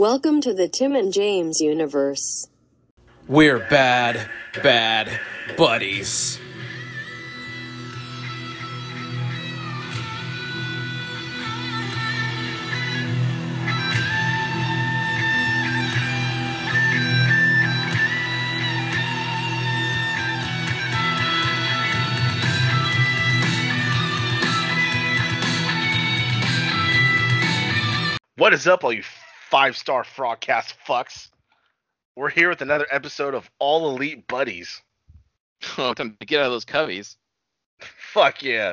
Welcome to the Tim and James universe. We're bad, bad buddies. What is up, all you five star frogcast fucks? We're here with another episode of All Elite Buddies. Oh, time to get out of those coveys. Fuck yeah.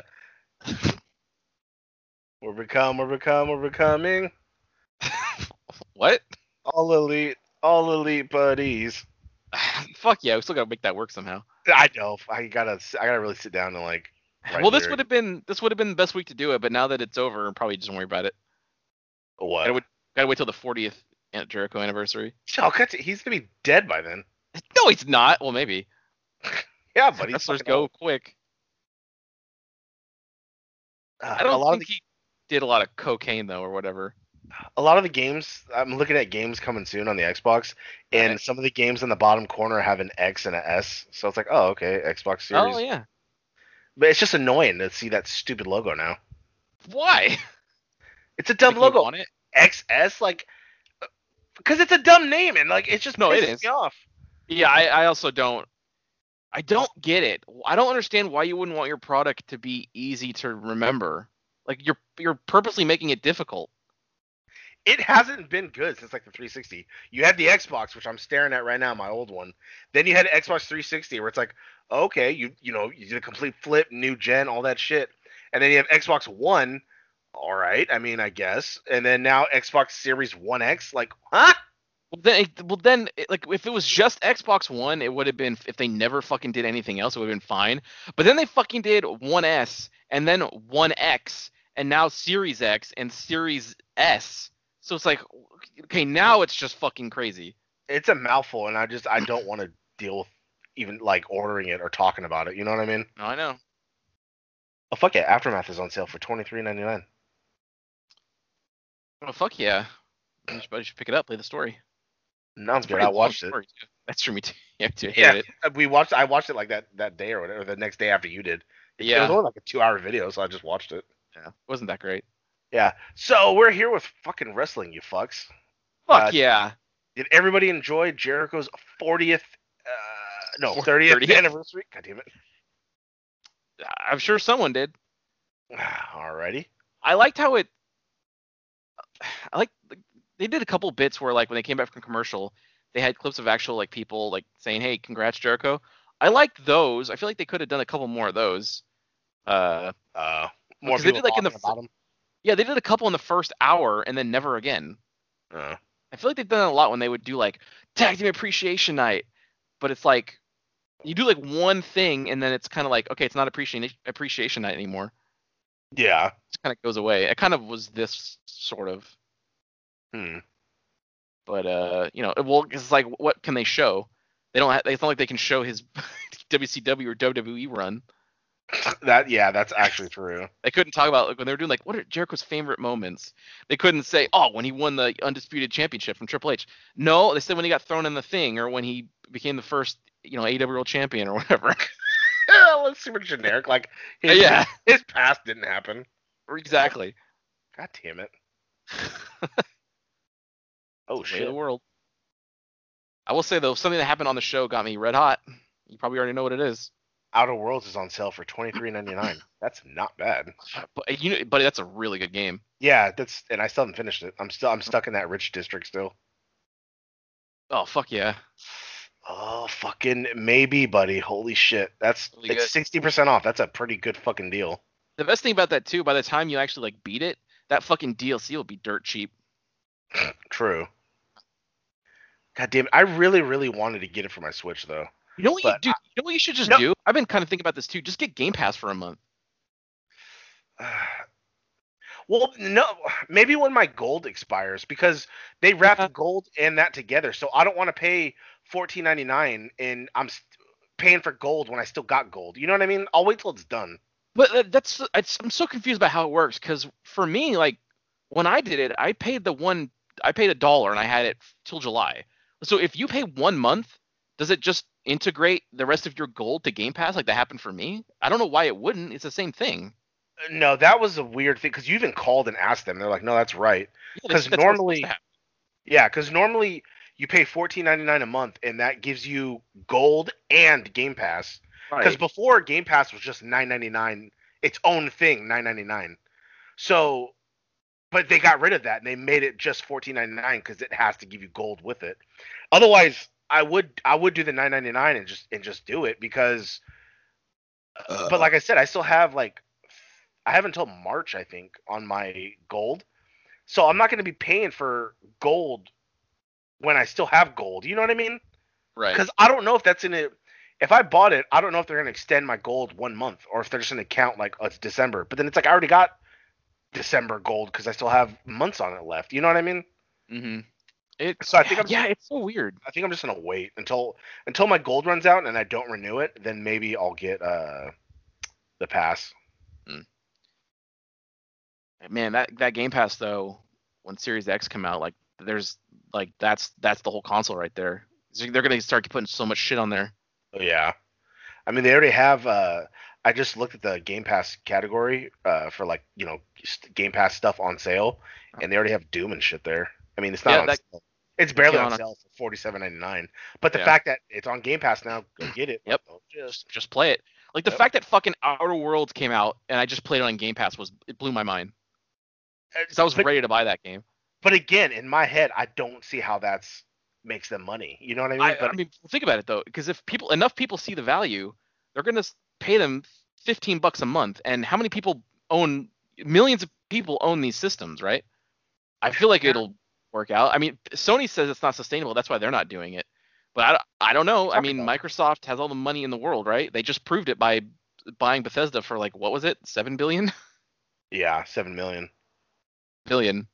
we're become, we're become, we're becoming What? all elite, all elite buddies. Fuck yeah, we still gotta make that work somehow. I know. I gotta, I gotta really sit down and like. well, this would have been this would have been the best week to do it, but now that it's over, probably just don't worry about it. what? Gotta wait, gotta wait till the 40th Aunt Jericho anniversary. Oh. He's gonna be dead by then. No, he's not. Well, maybe. Yeah, but he's Wrestlers go old. quick. Uh, I don't a lot think of the, he did a lot of cocaine though, or whatever. a lot of the games. I'm looking at games coming soon on the Xbox, and Okay. some of the games in the bottom corner have an X and an S. So it's like, oh, okay, Xbox Series. Oh yeah. But it's just annoying to see that stupid logo now. Why? It's a dumb Like, you logo. want it? XS, like, because it's a dumb name and like it's just No, it is. me off. Yeah, I, I also don't. I don't get it. I don't understand why you wouldn't want your product to be easy to remember. Like you're you're purposely making it difficult. It hasn't been good since like the 360. You had the Xbox, which I'm staring at right now, my old one. Then you had Xbox 360, where it's like, okay, you you know, you did a complete flip, new gen, all that shit, and then you have Xbox One. All right, I mean, I guess, and then now Xbox Series One X, like, huh? Well then, well then, like if it was just Xbox One, it would have been. If they never fucking did anything else, it would have been fine. But then they fucking did One S and then One X and now Series X and Series S. So it's like, okay, now it's just fucking crazy. It's a mouthful, and I just I don't want to deal with even like ordering it or talking about it. You know what I mean? I know. Oh fuck yeah, Aftermath is on sale for twenty three ninety nine. Oh fuck yeah! You should, you should pick it up, play the story. No, I'm It's good. I watched it. story. That's for Me too. Yeah, too. Yeah, it. uh, we watched. I watched it like that that day or whatever, the next day after you did. It was only like a two hour video, so I just watched it. Yeah. Wasn't that great? Yeah. So we're here with fucking wrestling, you fucks. Fuck Uh, yeah. Did everybody enjoy Jericho's 40th, uh, no, 30th, 30th? anniversary? God damn it. I'm sure someone did. Alrighty. I liked how it. I like they did a couple bits where like when they came back from commercial, they had clips of actual like people like saying, "Hey, congrats, Jericho." I liked those. I feel like they could have done a couple more of those. Uh, Uh, more Because they people did, like, in the him. yeah, they did a couple in the first hour and then never again. Uh, I feel like they've done a lot when they would do like tag team appreciation night, but it's like you do like one thing and then it's kind of like okay, it's not appreciation appreciation night anymore. Yeah. It kind of goes away. It kind of was this sort of, Hmm. but uh, you know, well, it's like what can they show? They don't. Have, it's not like they can show his WCW or WWE run. That yeah, that's actually true. They couldn't talk about like when they were doing like what are Jericho's favorite moments. They couldn't say oh when he won the undisputed championship from Triple H. No, they said when he got thrown in the thing or when he became the first you know AEW World Champion or whatever. That's super generic. Like his, yeah, his past didn't happen. exactly. God damn it. Oh shit. the world. I will say though, something that happened on the show got me red hot. You probably already know what it is. Outer Worlds is on sale for twenty three ninety nine. That's not bad. But uh, you know, buddy, that's a really good game. Yeah, that's and I still haven't finished it. I'm still I'm stuck in that rich district still. Oh fuck yeah. Oh fucking maybe, buddy. Holy shit. That's Really it's sixty percent off. That's a pretty good fucking deal. The best thing about that too, by the time you actually like beat it, that fucking DLC will be dirt cheap. True. God damn it. I really, really wanted to get it for my Switch though. You know what But you do? You know what you should just No. do? I've been kind of thinking about this too. Just get Game Pass for a month. Well, no, maybe when my gold expires because they wrapped Yeah. gold and that together. So I don't want to pay fourteen ninety nine and I'm paying for gold when I still got gold. You know what I mean? I'll wait till it's done. But uh, that's it's, I'm so confused about how it works because for me, like when I did it, I paid the one I paid a dollar and I had it till July. So if you pay one month, does it just integrate the rest of your gold to Game Pass like that happened for me? I don't know why it wouldn't. It's the same thing. No, that was a weird thing because you even called and asked them. They're like, no, that's right. Yeah, 'Cause that's- that's what's supposed normally- Yeah, because normally you pay fourteen ninety nine a month, and that gives you gold and Game Pass. Because Right. before Game Pass was just nine ninety nine, its own thing, nine ninety nine. So, but they got rid of that and they made it just fourteen ninety nine because it has to give you gold with it. Otherwise, I would I would do the nine ninety nine and just and just do it because. Uh. but like I said, I still have like I have until March I think on my gold, so I'm not going to be paying for gold when I still have gold. You know what I mean? right. because I don't know if that's in it. If I bought it, I don't know if they're gonna extend my gold one month or if they're just gonna count like oh, it's December. But then it's like I already got December gold because I still have months on it left. You know what I mean? Mm-hmm. It, So I think I'm- yeah, it's so weird. I think I'm just gonna wait until until my gold runs out and I don't renew it. Then maybe I'll get uh the pass. Man, that that Game Pass though, when Series X come out, like there's like that's that's the whole console right there. So they're gonna start putting so much shit on there. Oh, yeah, I mean they already have. uh I just looked at the Game Pass category uh for like you know Game Pass stuff on sale, and they already have Doom and shit there. I mean it's not Yeah, on that- sale. It's barely on sale for forty seven ninety nine. But the Yeah. fact that it's on Game Pass now, go get it. Yep. Just Just just play it. Like the Yep. fact that fucking Outer Worlds came out and I just played it on Game Pass was it blew my mind. Because I was ready to buy that game. But again, in my head, I don't see how that's makes them money. You know what I mean? I, but I mean, think about it though, because if people enough people see the value, they're gonna pay them 15 bucks a month. And how many people own? Millions of people own these systems, right? I feel like it'll work out. I mean, Sony says it's not sustainable. That's why they're not doing it. But I, don't- I don't know. I mean, Microsoft has all the money in the world, right? They just proved it by buying Bethesda for like what was it, seven billion? yeah, seven million. billion.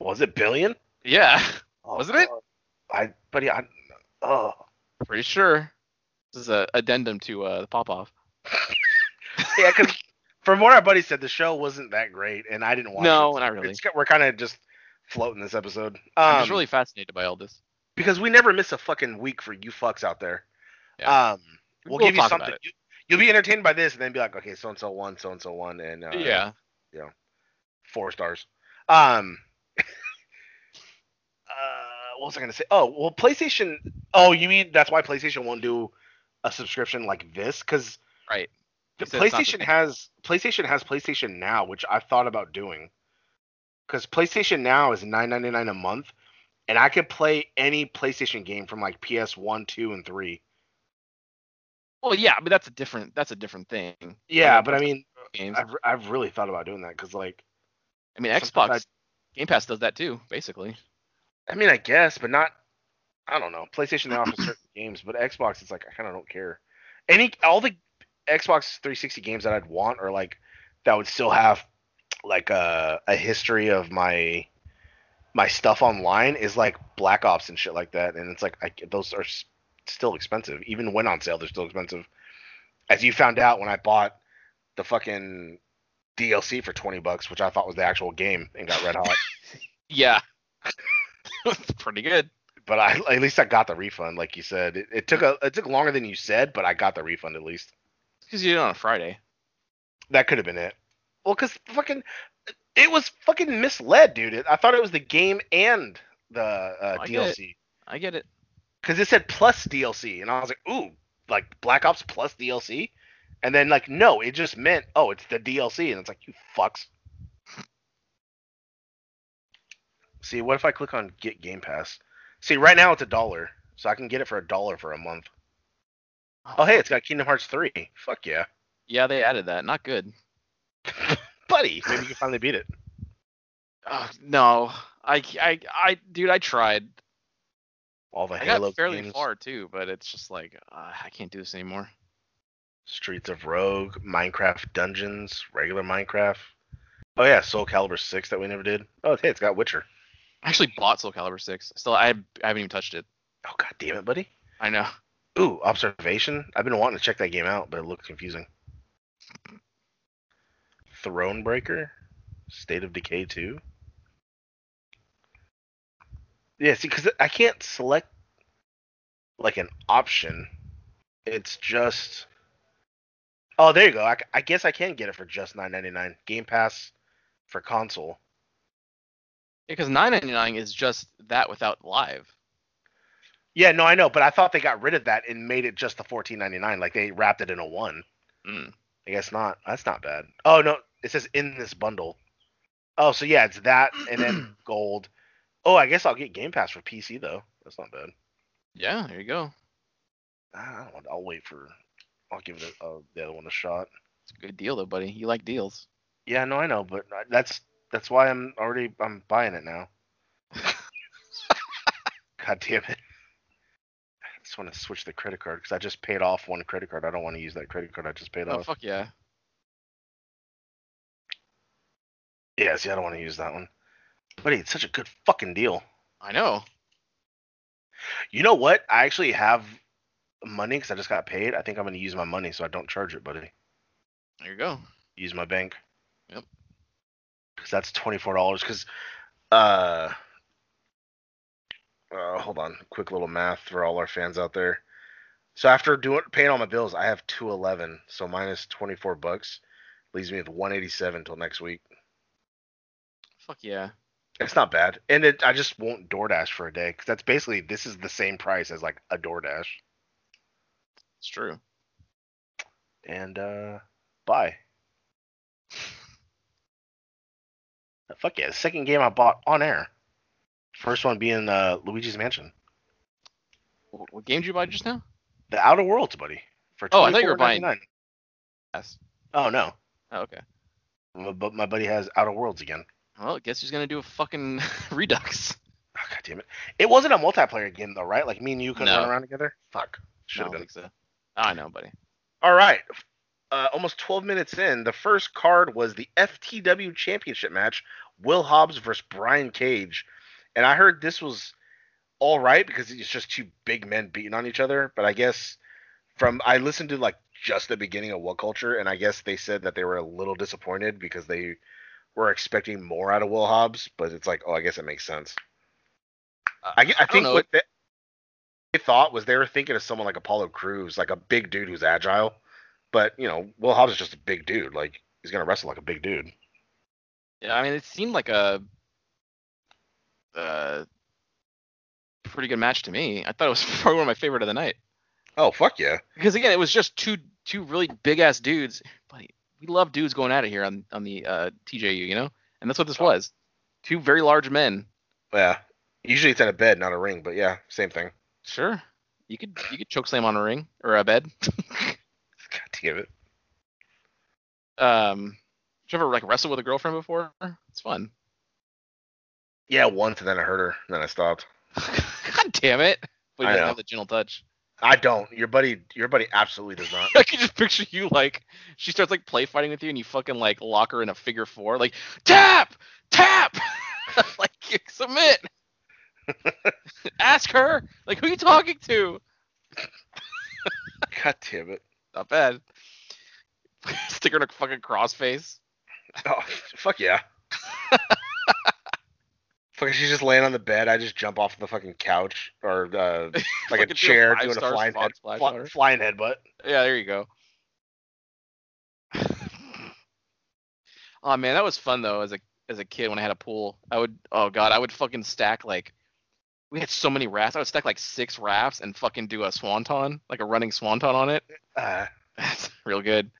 Was it billion? Yeah, Oh, Wasn't it? I buddy, I, oh. pretty sure. This is a addendum to uh, the pop off. Yeah, because from what our buddy said, the show wasn't that great, and I didn't watch No, it. not really. It's, we're kind of just floating this episode. I'm Um, just really fascinated by all this. because we never miss a fucking week for you fucks out there. Yeah. Um, we'll, We'll give you something. You, you'll be entertained by this, and then be like, okay, so and so one, so and so one, and uh, yeah. four stars. Um, uh, what was I gonna say? Oh, well, PlayStation. Oh, you mean that's why PlayStation won't do a subscription like this? Because Right. the You said it's PlayStation has PlayStation has PlayStation Now, which I've thought about doing. Because PlayStation Now is nine ninety nine a month, and I could play any PlayStation game from like PS one, two, and three. Well, yeah, but that's a different that's a different thing. Yeah, Yeah, but I mean, Games. I've I've really thought about doing that because like, I mean, Xbox Game Pass does that too, basically. I mean, I guess, but not. I don't know. PlayStation they offer certain games, but Xbox, it's like I kind of don't care. Any all the Xbox 360 games that I'd want are like that would still have like a a history of my my stuff online is like Black Ops and shit like that, and it's like I, those are still expensive. Even when on sale, they're still expensive. As you found out when I bought the fucking DLC for 20 bucks, which I thought was the actual game, and got red hot. Yeah. it's pretty good. but I at least I got the refund, like you said. It, it took a it took longer than you said, but I got the refund at least. Because you did it on a Friday. That could have been it. Well, cause fucking it was fucking misled, dude. It, I thought it was the game and the uh, I get. DLC I get it. because it said plus DLC, and I was like, ooh, like Black Ops plus DLC, and then like no, it just meant oh, it's the DLC, and it's like you fucks. See, what if I click on Get Game Pass? See, right now it's a dollar, so I can get it for a dollar for a month. Oh, hey, it's got Kingdom Hearts 3. Fuck yeah. Yeah, they added that. Not good. Buddy, maybe you can finally beat it. Oh, no, I, I, I, dude, I tried. All the I Halo got fairly games, far too, but it's just like uh, I can't do this anymore. Streets of Rogue, Minecraft Dungeons, regular Minecraft. Oh yeah, Soul Calibur 6 that we never did. Oh, hey, it's got Witcher. I actually bought Soul Calibur six. Still, I, I haven't even touched it. Oh god damn it, buddy. I know. Ooh, Observation. I've been wanting to check that game out, but it looks confusing. Thronebreaker, State of Decay 2. Yeah, see, because I can't select like an option. It's just. Oh, there you go. I guess I can get it for just nine ninety nine. Game Pass for console. Because 9.99 is just that without live. Yeah, no, I know, but I thought they got rid of that and made it just the fourteen ninety nine. Like they wrapped it in a one. Mm. I guess not. That's not bad. Oh no, it says in this bundle. Oh, so yeah, it's that and then gold. Oh, I guess I'll get Game Pass for PC though. That's not bad. Yeah, there you go. I don't want. I'll wait for. I'll give it a, uh, the other one a shot. It's a good deal though, buddy. You like deals. Yeah, no, I know, but that's that's why I'm already I'm buying it now. God damn it! I just want to switch the credit card because I just paid off one credit card. I don't want to use that credit card I just paid off. Oh off. fuck yeah. Yeah, see, I don't want to use that one. Buddy, it's such a good fucking deal. I know. You know what? I actually have money because I just got paid. I think I'm gonna use my money so I don't charge it, buddy. There you go. Use my bank. Yep. Because that's twenty four dollars. Because, uh, uh, hold on, quick little math for all our fans out there. So after doing paying all my bills, I have two eleven. So minus twenty four bucks leaves me with one eighty seven till next week. Fuck yeah. It's not bad, and it I just won't DoorDash for a day because that's basically this is the same price as like a DoorDash. It's true. and uh buy. Fuck yeah! Second game I bought on air. First one being uh, Luigi's Mansion, What, game did you buy just now? the Outer Worlds, buddy. For Oh, I thought you were buying- $24.99. Yes. Oh no, Oh, okay. My- but my buddy has Outer Worlds again. Well, I guess he's gonna do a fucking Redux. Oh, God damn it! It wasn't a multiplayer game though, right? Like me and you couldn't No. run around together. Fuck. Should have don't been. think so. I know, buddy. All right. Uh, almost 12 minutes in, the first card was the FTW Championship match, Will Hobbs versus Brian Cage. And I heard this was all right because it's just two big men beating on each other. But I guess from I listened to like just the beginning of WhatCulture, and I guess they said that they were a little disappointed because they were expecting more out of Will Hobbs. But it's like, oh, I guess it makes sense. I, gue- I think what they thought was they were thinking of someone like Apollo Crews, like a big dude who's agile. But you know, Will Hobbs is just a big dude. Like he's gonna wrestle like a big dude. Yeah, I mean, it seemed like a uh, pretty good match to me. I thought it was probably one of my favorite of the night Oh fuck yeah! because again, it was just two two really big ass dudes. Buddy, we love dudes going at it here on on the uh, TJU, you know, and that's what this was. Two very large men. Yeah. Usually it's in a bed, not a ring. But yeah, same thing. Sure, you could you could choke slam on a ring or a bed. God damn it. um, did you ever like wrestle with a girlfriend before? It's fun. Yeah, once and then I hurt her, and then I stopped. God damn it! But you I didn't have the gentle touch. I don't. Your buddy, your buddy absolutely does not. I can just picture you like she starts like play fighting with you and you fucking like lock her in a figure four, like tap, tap, like you submit. Ask her, like who are you talking to? God damn it. Not bad. Stick her in a fucking cross face. Oh fuck yeah. Fucking, she's just laying on the bed. I just jump off the fucking couch or uh, like a do a chair doing a flying head, fly- flying headbutt. Yeah, there you go. oh man, that was fun though. As a as a kid, when I had a pool, I would oh god, I would fucking stack like we had so many rafts. I would stack like six rafts and fucking do a swanton, like a running swanton on it. Uh, That's real good.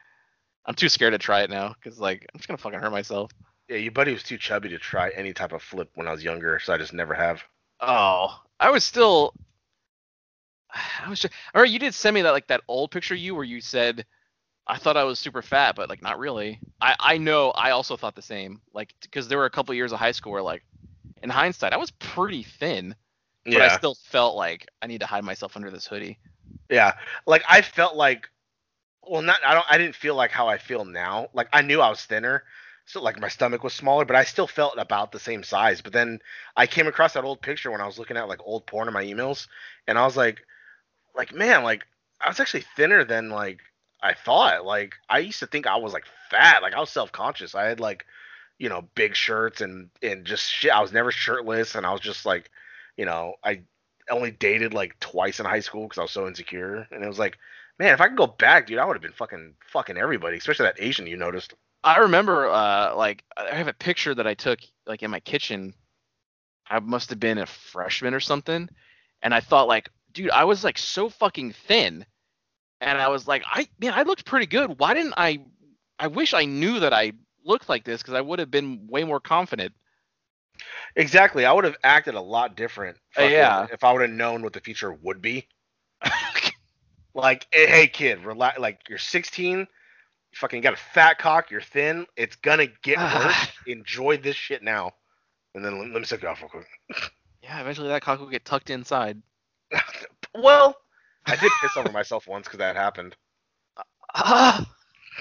I'm too scared to try it now because like I'm just gonna fucking hurt myself. yeah, your buddy was too chubby to try any type of flip when I was younger, so I just never have. Oh, I was still. I was just. All right, you did send me that like that old picture of you where you said, I thought I was super fat, but like not really. I I know I also thought the same. Like because there were a couple years of high school where like, in hindsight, I was pretty thin, but I still felt like I need to hide myself under this hoodie. yeah. Like I felt like, well, not I don't. I didn't feel like how I feel now. Like I knew I was thinner, so like my stomach was smaller, but I still felt about the same size. But then I came across that old picture when I was looking at like old porn in my emails, and I was like, like man, like I was actually thinner than like I thought. Like I used to think I was like fat. Like I was self conscious. I had like, you know, big shirts and and just shit. I was never shirtless, and I was just like, you know, I only dated like twice in high school because I was so insecure, and it was like, man, if I could go back, dude, I would have been fucking fucking everybody, especially that Asian you noticed. I remember, uh, like I have a picture that I took like in my kitchen. I must have been a freshman or something, and I thought like, dude, I was like so fucking thin, and I was like, I man, I looked pretty good. Why didn't I? I wish I knew that I looked like this because I would have been way more confident. Exactly, I would have acted a lot different. Uh, fucking, yeah. if I would have known what the future would be. Like, hey, hey, kid, relax. Like, you're 16, you fucking got a fat cock, you're thin. It's gonna get worse. Enjoy this shit now. And then let, let me suck it off real quick. yeah, eventually that cock will get tucked inside. well, I did piss over myself once because that happened. Ah.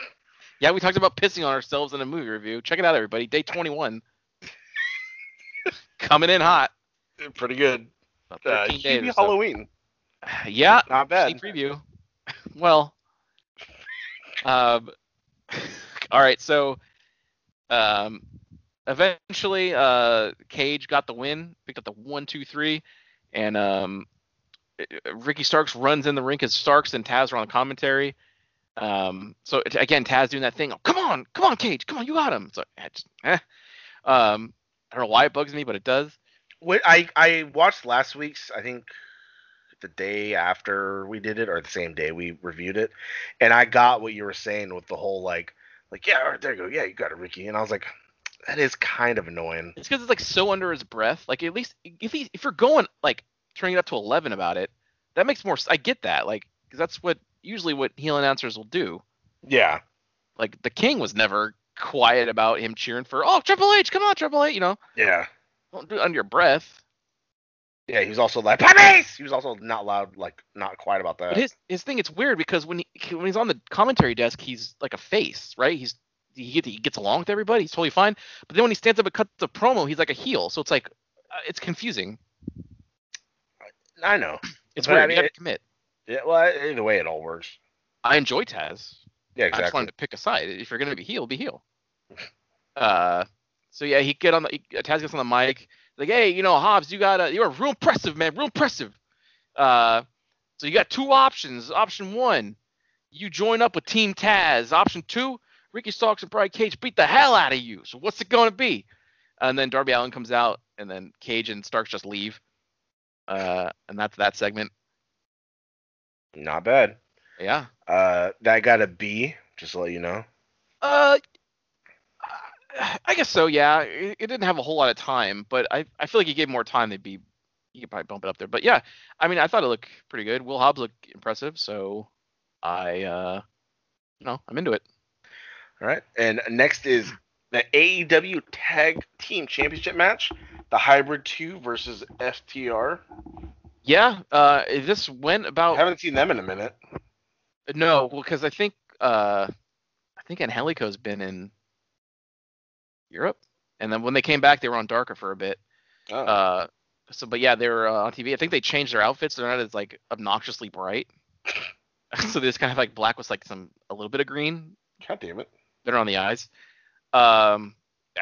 yeah, we talked about pissing on ourselves in a movie review. Check it out, everybody. Day 21. Coming in hot. Pretty good. Uh, days so. Halloween. Yeah, Not bad. preview. well, um, all right. So, um, eventually, uh, Cage got the win, picked up the one, two, three, and um, Ricky Starks runs in the ring as Starks and Taz are on commentary. Um, so again, Taz doing that thing. Oh, come on, come on, Cage, come on, you got him. So, I just, eh. um, I don't know why it bugs me, but it does. Wait, I I watched last week's. I think the day after we did it, or the same day we reviewed it, and I got what you were saying with the whole like, like yeah, all right, there you go, yeah, you got it, Ricky, and I was like, that is kind of annoying. It's because it's like so under his breath. Like at least if he if you're going like turning it up to eleven about it, that makes more. I get that. Like because that's what usually what heel announcers will do. Yeah, Like the King was never quiet about him cheering for oh Triple H, come on Triple H. You know, yeah, don't do it under your breath. yeah. He was also like, puppies. He was also not loud, like not quiet about that. But his his thing, it's weird because when he when he's on the commentary desk, he's like a face, right? He's he gets, he gets along with everybody. He's totally fine. But then when he stands up and cuts the promo, he's like a heel. So it's like uh, it's confusing. I know. It's But I mean, you got to it- commit. Yeah, well, either way, it all works. I enjoy Taz. Yeah, I just exactly. wanted to pick a side. If you're gonna be heel, be heel. Uh, so yeah, he get on the he, Taz gets on the mic, like, hey, you know, Hobbs, you got you're real impressive, man, real impressive. Uh, so you got two options. Option one, you join up with Team Taz. Option two, Ricky Starks and Brian Cage beat the hell out of you. So what's it gonna be? And then Darby Allin comes out, and then Cage and Starks just leave. Uh, and that's that segment. Not bad. Yeah. Uh, that got a B. Just to let you know. Uh, I guess so. Yeah, it, it didn't have a whole lot of time, but I, I feel like you gave more time, they'd be you could probably bump it up there. But yeah, I mean, I thought it looked pretty good. Will Hobbs looked impressive, so I uh, you know, I'm into it. All right. And next is the AEW Tag Team Championship match, the Hybrid 2 versus FTR. Yeah, uh, this went I about haven't seen them in a minute. No, well, because I think uh, I think Angelico's been in Europe, and then when they came back, they were on Darker for a bit. Oh, Uh, so, but yeah, they were uh, on TV. I think they changed their outfits. They're not as like obnoxiously bright. so they just kind of like black with like some a little bit of green God damn it. better on the eyes. Um,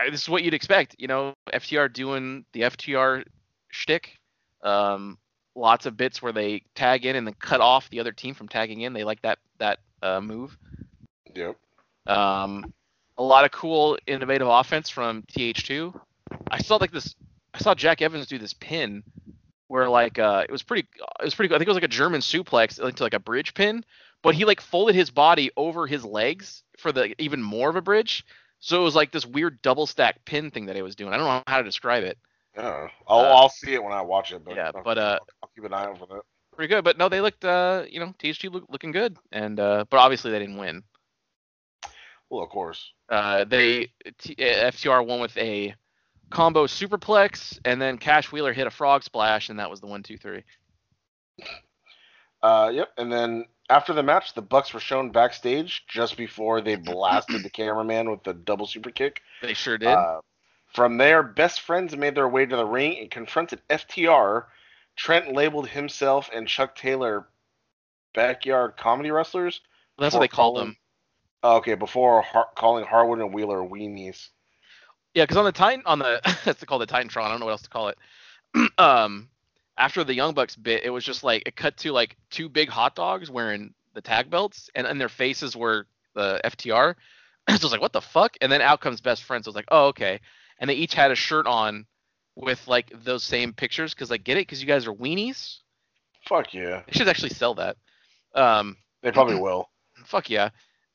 this is what you'd expect, you know, FTR doing the FTR shtick. Um, lots of bits where they tag in and then cut off the other team from tagging in. They like that that uh, move. Yep. Um, a lot of cool, innovative offense from TH2. I saw like this. I saw Jack Evans do this pin where like uh, it was pretty. It was pretty. I think it was like a German suplex into like a bridge pin, but he like folded his body over his legs for the even more of a bridge. So it was like this weird double stack pin thing that he was doing. I don't know how to describe it. Oh, I'll, Uh, I'll see it when I watch it. But yeah, I'll, but, uh, I'll, keep an eye out for that. Pretty good, but no, they looked. Uh, you know, TH2 look, looking good, and uh, but obviously they didn't win. Well, of course. Uh, they T- uh, FTR won with a combo superplex, and then Cash Wheeler hit a frog splash, and that was the one, two, three. Uh, yep. And then after the match, the Bucks were shown backstage just before they blasted the cameraman with the double super kick. They sure did. Uh, from there, best friends made their way to the ring and confronted FTR. Trent labeled himself and Chuck Taylor backyard comedy wrestlers. That's what they called them. Oh, okay, before Har- calling Harwood and Wheeler weenies. Yeah, because on the Titan, on the that's called the Titantron. I don't know what else to call it. um, after the Young Bucks bit, it was just like it cut to like two big hot dogs wearing the tag belts, and, and their faces were the FTR. so I was like, what the fuck? And then out comes best friends. So I was like, oh okay. And they each had a shirt on with like those same pictures because like get it because you guys are weenies. Fuck yeah. They should actually sell that. Um, They probably will. fuck yeah.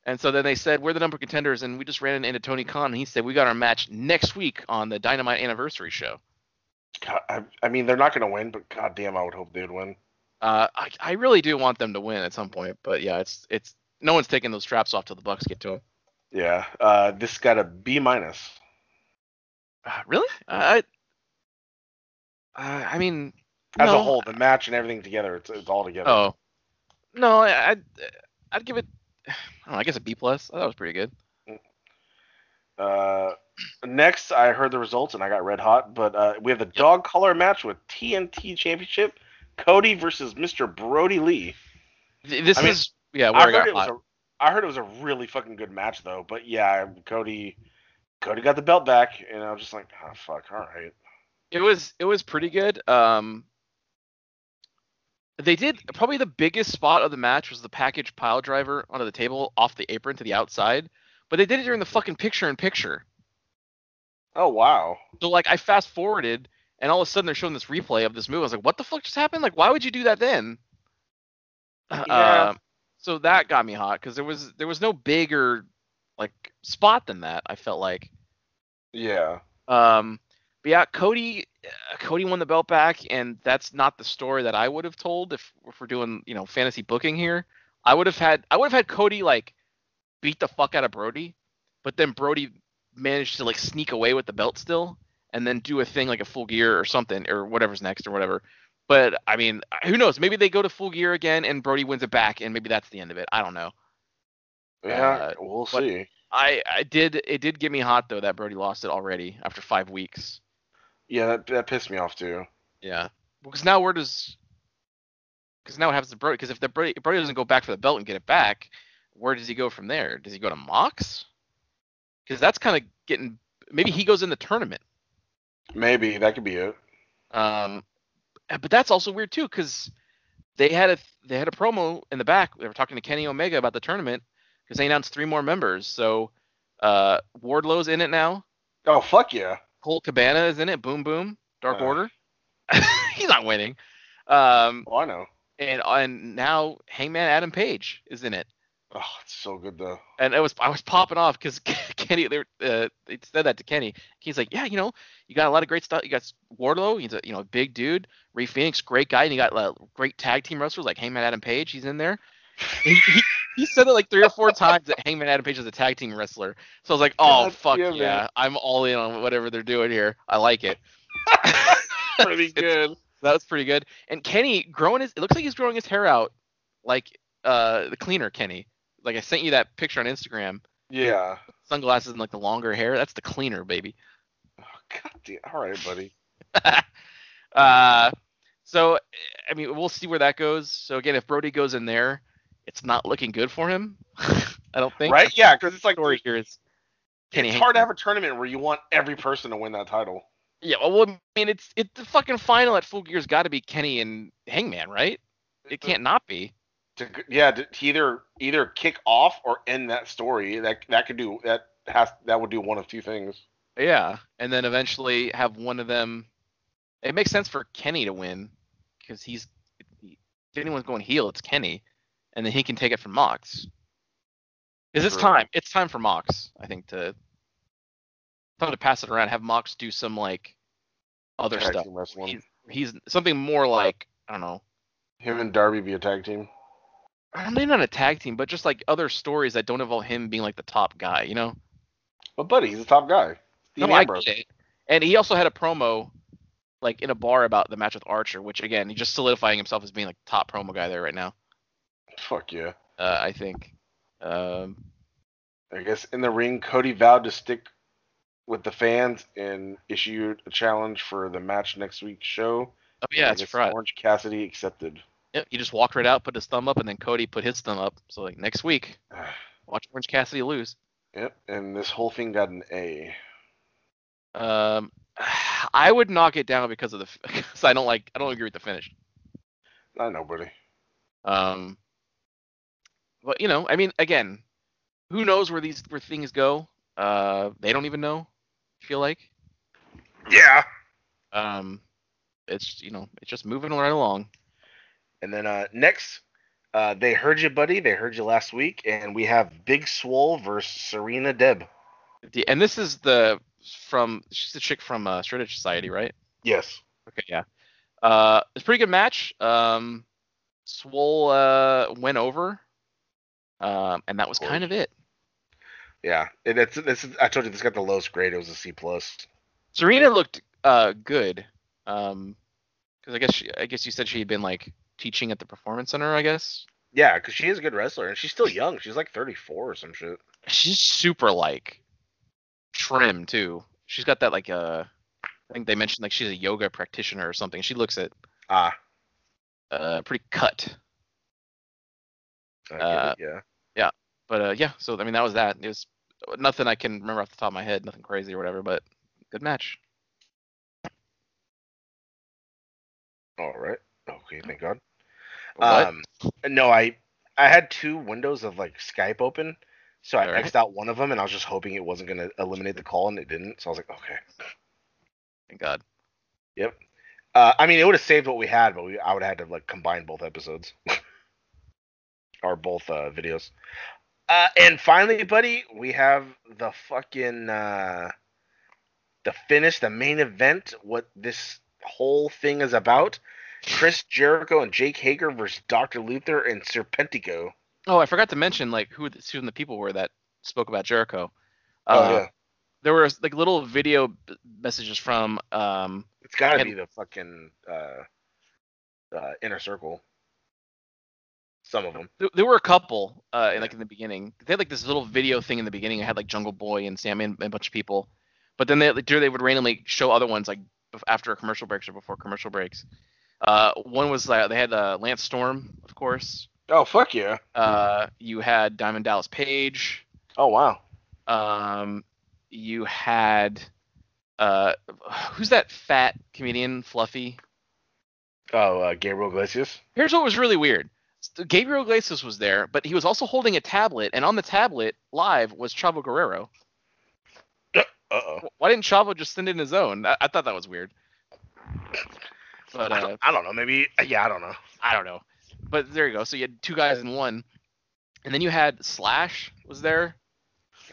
And so then they said we're the number contenders, and we just ran into Tony Khan, and he said we got our match next week on the Dynamite anniversary show. God, I, I mean, they're not going to win, but god damn, I would hope they'd win. Uh, I, I really do want them to win at some point, but yeah, it's it's no one's taking those straps off till the Bucks get to them. Yeah. Uh, this got a B minus. Uh, really? I I, I mean, As no. a whole, the match and everything together, it's, it's all together. Oh, no, I, I'd I'd give it. I don't know. I guess a B plus. That was pretty good. Uh, next, I heard the results and I got red hot, but uh, we have the dog collar match with TNT Championship, Cody versus Mr. Brody Lee. This I mean, is yeah. I I, heard got it was a, I heard it was a really fucking good match though. But yeah, Cody, Cody got the belt back, and I was just like, oh fuck, all right. It was it was pretty good. Um, they did probably the biggest spot of the match was the package pile driver onto the table off the apron to the outside, but they did it during the fucking picture in picture. Oh wow. So like I fast forwarded and all of a sudden they're showing this replay of this move. I was like, what the fuck just happened? Like, why would you do that then? Yeah. Um, so that got me hot because there was there was no bigger like spot than that. I felt like. Yeah. Um, but yeah, Cody, Cody won the belt back, and that's not the story that I would have told if, if we're doing you know fantasy booking here. I would have had I would have had Cody like beat the fuck out of Brody, but then Brody managed to like sneak away with the belt still, and then do a thing like a full gear or something or whatever's next or whatever. But I mean, who knows? Maybe they go to full gear again, and Brody wins it back, and maybe that's the end of it. I don't know. Yeah. Uh, we'll see. I I did it did get me hot though that Brody lost it already after five weeks. Yeah, that, that pissed me off too. Yeah. Because now where does? Because now what happens to Brody? Because if the Brody, Brody doesn't go back for the belt and get it back, where does he go from there? Does he go to Mox? Because that's kind of getting. Maybe he goes in the tournament. Maybe that could be it. Um, but that's also weird too, because they had a they had a promo in the back. They were talking to Kenny Omega about the tournament because they announced three more members. So uh, Wardlow's in it now. Oh fuck yeah. Colt Cabana is in it. Boom Boom. Dark Uh. Order. He's not winning. Um, Oh, I know. and and now Hangman Adam Page is in it. Oh, it's so good though. And it was I was popping off because Kenny they, were, uh, they said that to Kenny. He's like, yeah, you know, you got a lot of great stuff. You got Wardlow, he's a you know big dude. Rey Fenix, great guy, and you got uh, great tag team wrestlers like Hangman Adam Page. He's in there. He, he, he said it like three or four times that Hangman Adam Page is a tag team wrestler. So I was like, oh God fuck damn yeah. I'm all in on whatever they're doing here. I like it. Pretty good. That was pretty good. And Kenny growing his it looks like he's growing his hair out like uh the cleaner Kenny. Like I sent you that picture on Instagram. Yeah. Sunglasses and like the longer hair. That's the cleaner, baby. Oh, God damn. All right, buddy. uh so I mean we'll see where that goes. So again, if Brody goes in there, it's not looking good for him. I don't think. Right? Yeah, because it's like story here is Kenny it's hard to have a tournament where you want every person to win that title. Yeah, well I mean it's it's the fucking final at Full Gear's got to be Kenny and Hangman, right? It can't not be. To, yeah, to either either kick off or end that story. That that could do that has that would do one of two things. Yeah, and then eventually have one of them. It makes sense for Kenny to win because he's if anyone's going heel, it's Kenny, and then he can take it from Mox. Is it's time? It's time for Mox, I think, to time to pass it around. Have Mox do some like other Tag stuff. He's, he's something more like I don't know. Him and Darby be a tag team. uh, Maybe not a tag team, but just like other stories that don't involve him being like the top guy, you know? But buddy, he's a top guy. Dean no, I get it. And he also had a promo, like in a bar about the match with Archer, which again, he's just solidifying himself as being like top promo guy there right now. Fuck yeah. Uh, I think. Um, I guess in the ring, Cody vowed to stick with the fans and issued a challenge for the match next week's show. oh yeah, I that's right. Orange Cassidy accepted. Yep, he just walked right out, put his thumb up, and then Cody put his thumb up. So like next week, watch Orange Cassidy lose. yep, and this whole thing got an A. Um, I would knock it down because of the because I don't like I don't agree with the finish. Not nobody. Um, but you know, I mean, again, who knows where these where things go? Uh, they don't even know. I feel like. Yeah. Um, it's you know it's just moving right along. And then uh, next, uh, they heard you, buddy. They heard you last week, and we have Big Swole versus Serena Deb. The, and this is the from she's the chick from uh, Straight Edge Society, right? Yes. Okay, yeah. Uh, it's a pretty good match. Um, Swole uh went over. Um, and that was kind of it. Yeah. It, it's this. Is, I told you this got the lowest grade. It was a C plus. Serena looked uh good. Um, because I guess she, I guess you said she had been like teaching at the performance center. I guess Yeah, because she is a good wrestler, and she's still young. She's like 34 or some shit. she's super like trim too. She's got that like uh, I think they mentioned like she's a yoga practitioner or something. She looks at Ah. uh pretty cut. Uh, it, yeah. But uh, yeah, so I mean that was that. It was nothing I can remember off the top of my head, nothing crazy or whatever, but good match. All right. Okay. Thank God. What? Um, no, I I had two windows of like Skype open, so I Alright. X'd out one of them, and I was just hoping it wasn't gonna eliminate the call, and it didn't. So I was like, okay. Thank God. Yep. Uh, I mean, it would have saved what we had, but we, I would have had to like combine both episodes or both uh, videos. Uh, and finally, buddy, we have the fucking uh, the finish, the main event. What this whole thing is about: Chris Jericho and Jake Hager versus Dr. Luther and Serpentico. Oh, I forgot to mention like who the, who the people were that spoke about Jericho. Oh Uh, yeah, There were like little video b- messages from um it's got to be the fucking uh, uh, inner circle. Some of them. There, there were a couple, uh, like in the beginning. They had like this little video thing in the beginning. It had like Jungle Boy and Sam and a bunch of people, but then they like, they would randomly show other ones like after commercial breaks or before commercial breaks. Uh, one was uh, they had uh, Lance Storm, of course. Oh fuck yeah! Uh, you had Diamond Dallas Page. Oh wow. Um, you had uh, who's that fat comedian, Fluffy? Oh, uh, Gabriel Iglesias. Here's what was really weird. S- Gabriel Iglesias was there, but he was also holding a tablet, and on the tablet live was Chavo Guerrero. Uh oh. Why didn't Chavo just send in his own? I, I thought that was weird. But I, uh, don't, I don't know. Maybe. Yeah, I don't know. I don't know. But there you go. So you had two guys in one, and then you had Slash was there.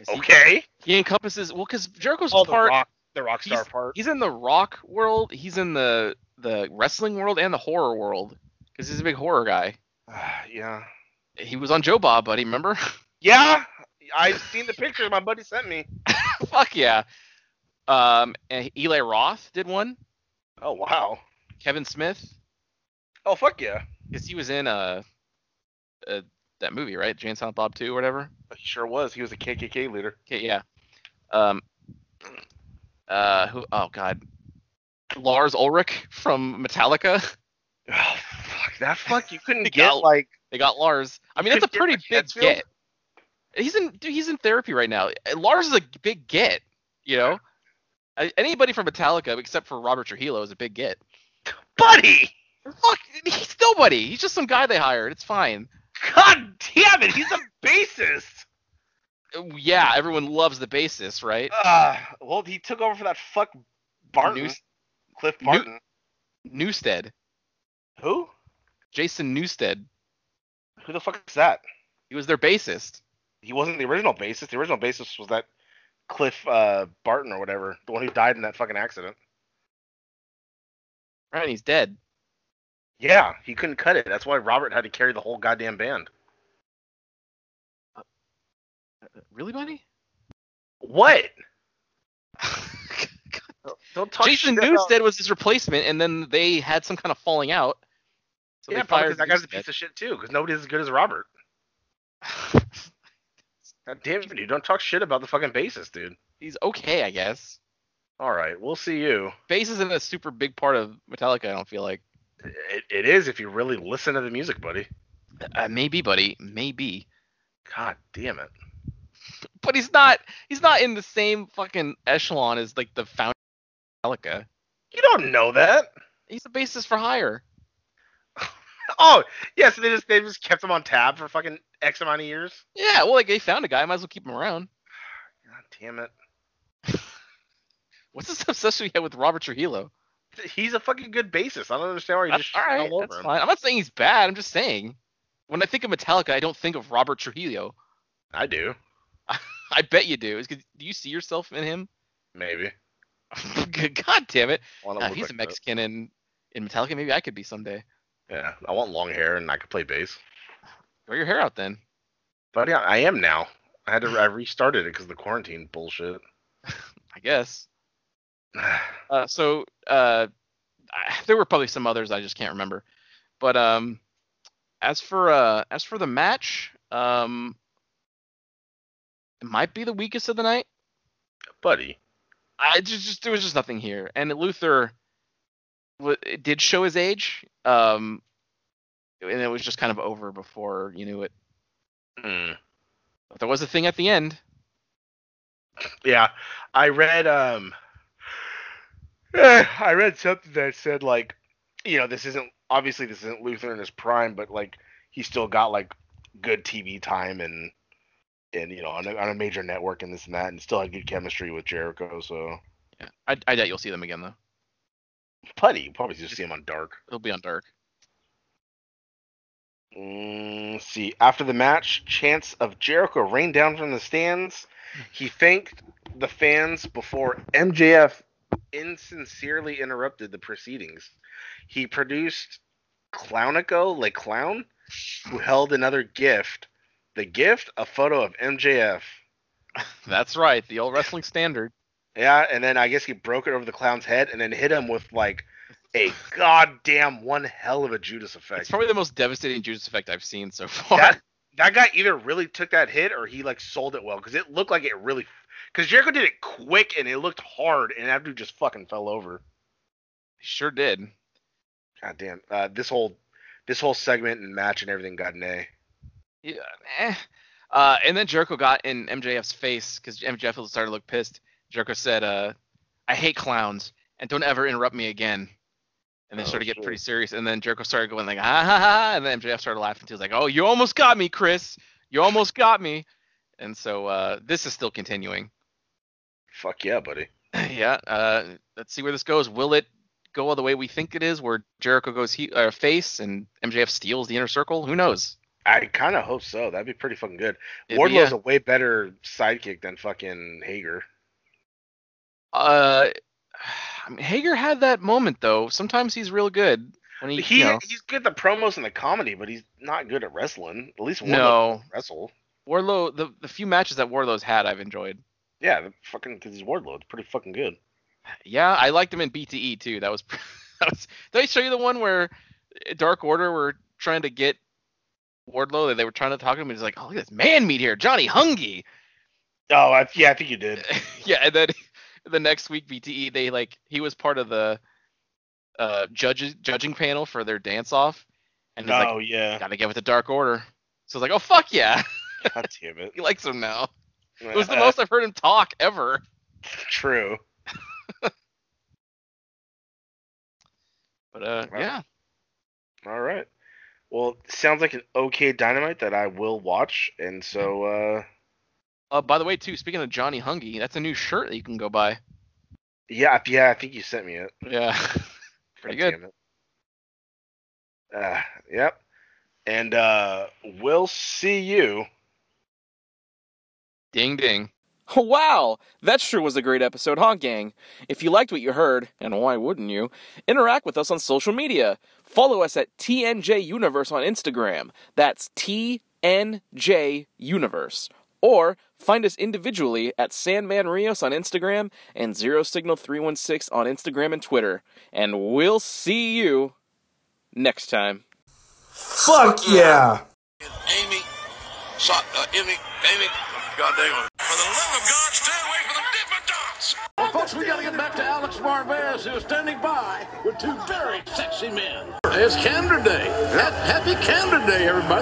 he- Okay. He encompasses well because Jericho's Oh, the part. rock, the rock star he's- part. He's in the rock world. He's in the the wrestling world and the horror world because he's a big horror guy. yeah. He was on Joe Bob, buddy. Remember? Yeah. I've seen the pictures my buddy sent me. Fuck yeah. Um, and Eli Roth did one. Oh wow. Kevin Smith, Oh fuck yeah. because he was in uh, uh that movie, right? Jay and Silent Bob 2 or whatever. He sure was. He was a KKK leader. Okay, yeah. Um, uh, who? Oh God, Lars Ulrich from Metallica. Oh that fuck. You couldn't get got- like. They got Lars. I mean, that's a pretty big Redfield? get. He's in, dude, he's in therapy right now. Lars is a big get. You know, anybody from Metallica except for Robert Trujillo is a big get. Buddy. Fuck, he's nobody. He's just some guy they hired. It's fine. God damn it. He's a bassist. Uh, Yeah, everyone loves the bassist, right? Uh, well, he took over for that fuck Barton. News- Cliff New- Barton. Newsted, Who? Jason Newsted. Who the fuck is that? He was their bassist. He wasn't the original bassist. The original bassist was that Cliff uh, Barton or whatever, the one who died in that fucking accident. Right, and he's dead. Yeah, he couldn't cut it. That's why Robert had to carry the whole goddamn band. Really, buddy? What? Don't talk Jason shit about- Newsted was his replacement, and then they had some kind of falling out. So yeah, probably that guy's a piece of shit too. Because nobody's as good as Robert. God damn it, dude! Don't talk shit about the fucking bassist, dude. he's okay, I guess. All right, we'll see you. Bass isn't a super big part of Metallica. I don't feel like. It, it is if you really listen to the music, buddy. Uh, maybe, buddy, maybe. God damn it. But he's not. He's not in the same fucking echelon as like the founder. of Metallica. You don't know that. He's a bassist for hire. Oh, yeah, so they just they just kept him on tab for fucking X amount of years. Yeah, well, like they found a guy, might as well keep him around. God damn it. What's this obsession you have with Robert Trujillo? He's a fucking good bassist. I don't understand why you just all right, all over him. fine. I'm not saying he's bad. I'm just saying, when I think of Metallica, I don't think of Robert Trujillo. I do. I bet you do. Do you see yourself in him? Maybe. God damn it! He's like a that. Mexican in in Metallica. Maybe I could be someday. Yeah, I want long hair and I could play bass. Grow your hair out then. But yeah, I am now. I had to. I restarted it because of the quarantine bullshit. I guess. Uh, so uh, I, there were probably some others I just can't remember. But um, as for uh, as for the match, um, it might be the weakest of the night. Buddy. I just, just there was just nothing here, and Luther w- did show his age. Um, and it was just kind of over before you knew it. Mm. But there was a thing at the end. Yeah, I read um, I read something that said like, you know, this isn't obviously this isn't Luther in his prime, but like he still got like good TV time and and you know on a, on a major network and this and that, and still had good chemistry with Jericho. So, Yeah, I, I doubt you'll see them again though. Putty, you probably just see him on Dark. It'll be on Dark. Mm, let's see, after the match, chants of Jericho rained down from the stands. He thanked the fans before MJF insincerely interrupted the proceedings. He produced Clownico, like Clown, who held another gift. The gift, a photo of MJF. That's right, the old wrestling standard. Yeah, and then I guess he broke it over the clown's head and then hit him with like a goddamn one hell of a Judas effect. It's probably the most devastating Judas effect I've seen so far. that that guy either really took that hit or he like sold it well because it looked like it really because Jericho did it quick and it looked hard and that dude just fucking fell over. He sure did. God damn. Uh, this whole this whole segment and match and everything got an A. Yeah. Eh. Uh, and then Jericho got in MJF's face because MJF started to look pissed. Jericho said, uh, "I hate clowns and don't ever interrupt me again." And they Oh, started to get shit. pretty serious. And then Jericho started going like, "Ha ha ha!" And then MJF started laughing too. He was like, "Oh, you almost got me, Chris. You almost got me." And so uh, this is still continuing. Fuck yeah, buddy. yeah. Uh, let's see where this goes. Will it go all the way we think it is, where Jericho goes he- uh, face and MJF steals the inner circle? Who knows? I kind of hope so. That'd be pretty fucking good. It'd be, Wardlow's uh, a way better sidekick than fucking Hager. Uh, I mean, Hager had that moment though. Sometimes he's real good when he, He you know, he's good at the promos and the comedy, but he's not good at wrestling. At least No. wrestle. Wardlow. The the few matches that Wardlow's had, I've enjoyed. Yeah, the fucking because he's Wardlow. It's pretty fucking good. Yeah, I liked him in BTE too. That was. that was did I show you the one where Dark Order were trying to get Wardlow? They were trying to talk to him, and he's like, "Oh, look at this man meat here, Johnny Hungy." Oh, I, yeah, I think you did. yeah, and then the next week BTE they like he was part of the uh judges judging panel for their dance off, and Oh like, yeah. "Gotta get with the Dark Order." So I was like, "Oh fuck yeah." God damn it. he likes him now. It was the most I've heard him talk ever. true. But uh, Wow. yeah, All right. Well, sounds like an okay dynamite that I will watch, and so uh Uh, by the way, too, speaking of Johnny Hungy, that's a new shirt that you can go buy. yeah, yeah, I think you sent me it. Yeah, pretty good. Uh, yep. And uh we'll see you. Ding ding. Wow, that sure was a great episode, huh, gang? If you liked what you heard, and why wouldn't you, interact with us on social media. Follow us at TNJ Universe on Instagram. That's TNJ Universe. Or find us individually at Sandman Rios on Instagram and Zero Signal 316 on Instagram and Twitter. And we'll see you next time. Fuck yeah! Amy, so, uh, Amy, Amy, God damn it. For the love of God, stay away from the Dippin' Dots. Well, folks, we gotta get back to Alex Marvez, who's standing by with two very sexy men. It's Candor Day. Happy Candor Day, everybody.